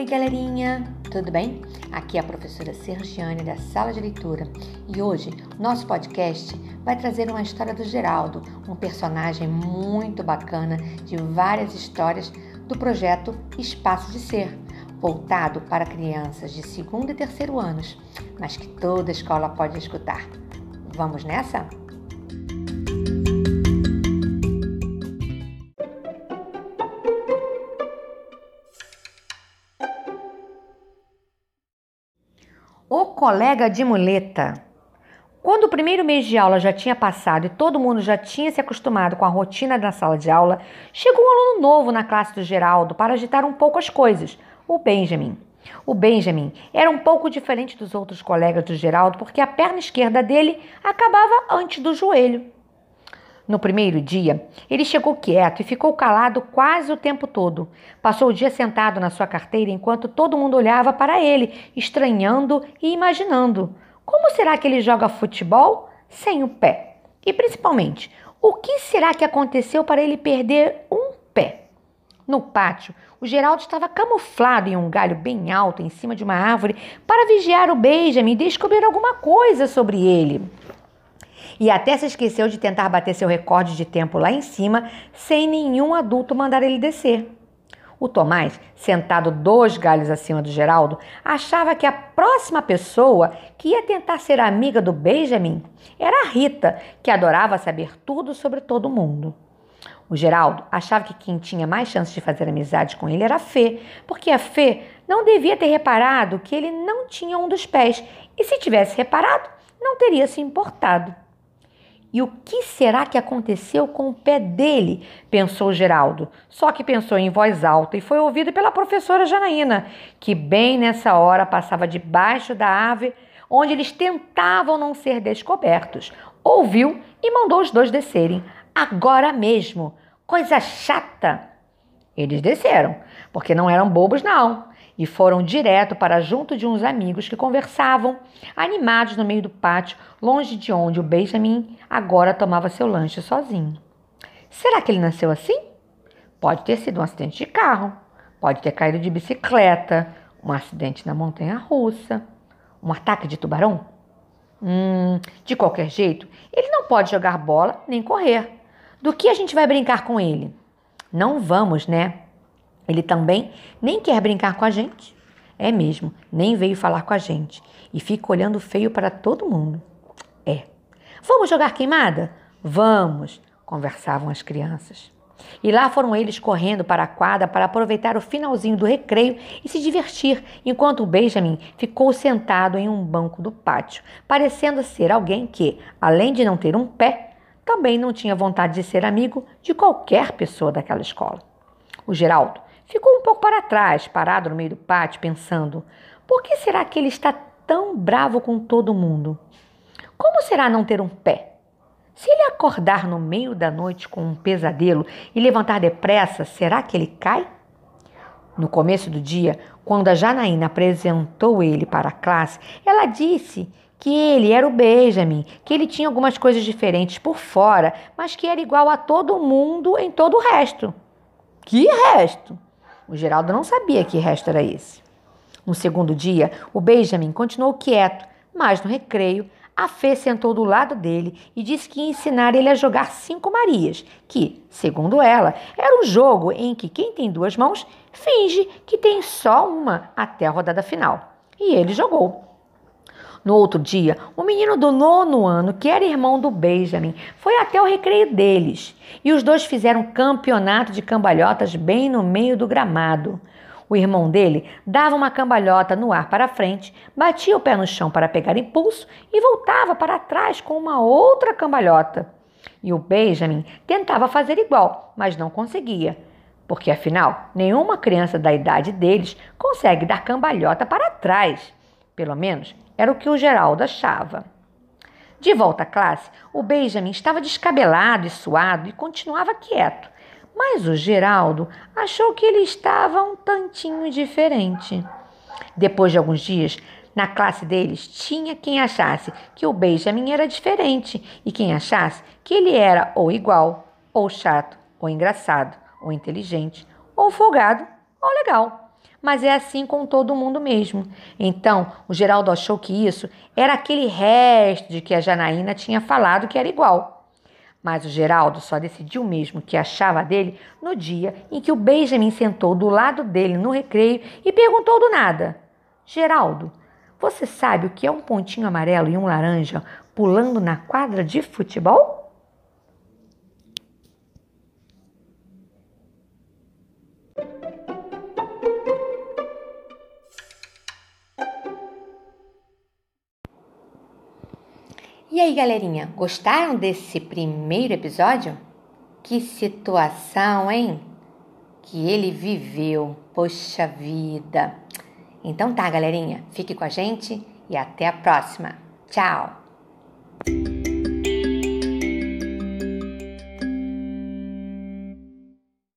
Oi, galerinha, tudo bem? Aqui é a professora Sergiane da Sala de Leitura e hoje nosso podcast vai trazer uma história do Geraldo, um personagem muito bacana de várias histórias do projeto Espaço de Ser, voltado para crianças de segundo e terceiro anos, mas que toda escola pode escutar. Vamos nessa? O colega de muleta. Quando o primeiro mês de aula já tinha passado e todo mundo já tinha se acostumado com a rotina da sala de aula, chegou um aluno novo na classe do Geraldo para agitar um pouco as coisas, o Benjamin. O Benjamin era um pouco diferente dos outros colegas do Geraldo porque a perna esquerda dele acabava antes do joelho. No primeiro dia, ele chegou quieto e ficou calado quase o tempo todo. Passou o dia sentado na sua carteira enquanto todo mundo olhava para ele, estranhando e imaginando: como será que ele joga futebol sem o pé? E principalmente, o que será que aconteceu para ele perder um pé? No pátio, o Geraldo estava camuflado em um galho bem alto em cima de uma árvore para vigiar o Benjamin e descobrir alguma coisa sobre ele e até se esqueceu de tentar bater seu recorde de tempo lá em cima sem nenhum adulto mandar ele descer. O Tomás, sentado dois galhos acima do Geraldo, achava que a próxima pessoa que ia tentar ser amiga do Benjamin era a Rita, que adorava saber tudo sobre todo mundo. O Geraldo achava que quem tinha mais chance de fazer amizade com ele era a Fê, porque a Fê não devia ter reparado que ele não tinha um dos pés, e se tivesse reparado, não teria se importado. E o que será que aconteceu com o pé dele? pensou Geraldo. Só que pensou em voz alta e foi ouvido pela professora Janaína, que bem nessa hora passava debaixo da árvore onde eles tentavam não ser descobertos. Ouviu e mandou os dois descerem. Agora mesmo. Coisa chata! Eles desceram, porque não eram bobos, não e foram direto para junto de uns amigos que conversavam, animados no meio do pátio, longe de onde o Benjamin agora tomava seu lanche sozinho. Será que ele nasceu assim? Pode ter sido um acidente de carro, pode ter caído de bicicleta, um acidente na montanha russa, um ataque de tubarão. Hum, de qualquer jeito, ele não pode jogar bola nem correr. Do que a gente vai brincar com ele? Não vamos, né? Ele também nem quer brincar com a gente. É mesmo, nem veio falar com a gente. E fica olhando feio para todo mundo. É. Vamos jogar queimada? Vamos, conversavam as crianças. E lá foram eles correndo para a quadra para aproveitar o finalzinho do recreio e se divertir, enquanto o Benjamin ficou sentado em um banco do pátio, parecendo ser alguém que, além de não ter um pé, também não tinha vontade de ser amigo de qualquer pessoa daquela escola. O Geraldo Ficou um pouco para trás, parado no meio do pátio, pensando: por que será que ele está tão bravo com todo mundo? Como será não ter um pé? Se ele acordar no meio da noite com um pesadelo e levantar depressa, será que ele cai? No começo do dia, quando a Janaína apresentou ele para a classe, ela disse que ele era o Benjamin, que ele tinha algumas coisas diferentes por fora, mas que era igual a todo mundo em todo o resto. Que resto? O Geraldo não sabia que resto era esse. No segundo dia, o Benjamin continuou quieto, mas no recreio, a Fê sentou do lado dele e disse que ia ensinar ele a jogar cinco Marias, que, segundo ela, era um jogo em que quem tem duas mãos finge que tem só uma até a rodada final. E ele jogou. No outro dia, o menino do nono ano, que era irmão do Benjamin, foi até o recreio deles e os dois fizeram um campeonato de cambalhotas bem no meio do gramado. O irmão dele dava uma cambalhota no ar para frente, batia o pé no chão para pegar impulso e voltava para trás com uma outra cambalhota. E o Benjamin tentava fazer igual, mas não conseguia, porque afinal, nenhuma criança da idade deles consegue dar cambalhota para trás. Pelo menos era o que o Geraldo achava. De volta à classe, o Benjamin estava descabelado e suado e continuava quieto. Mas o Geraldo achou que ele estava um tantinho diferente. Depois de alguns dias, na classe deles, tinha quem achasse que o Benjamin era diferente e quem achasse que ele era ou igual, ou chato, ou engraçado, ou inteligente, ou folgado, ou legal. Mas é assim com todo mundo mesmo. Então, o Geraldo achou que isso era aquele resto de que a Janaína tinha falado que era igual. Mas o Geraldo só decidiu mesmo que achava dele no dia em que o Benjamin sentou do lado dele no recreio e perguntou do nada: Geraldo, você sabe o que é um pontinho amarelo e um laranja pulando na quadra de futebol? E aí, galerinha, gostaram desse primeiro episódio? Que situação, hein? Que ele viveu. Poxa vida. Então tá, galerinha, fique com a gente e até a próxima. Tchau.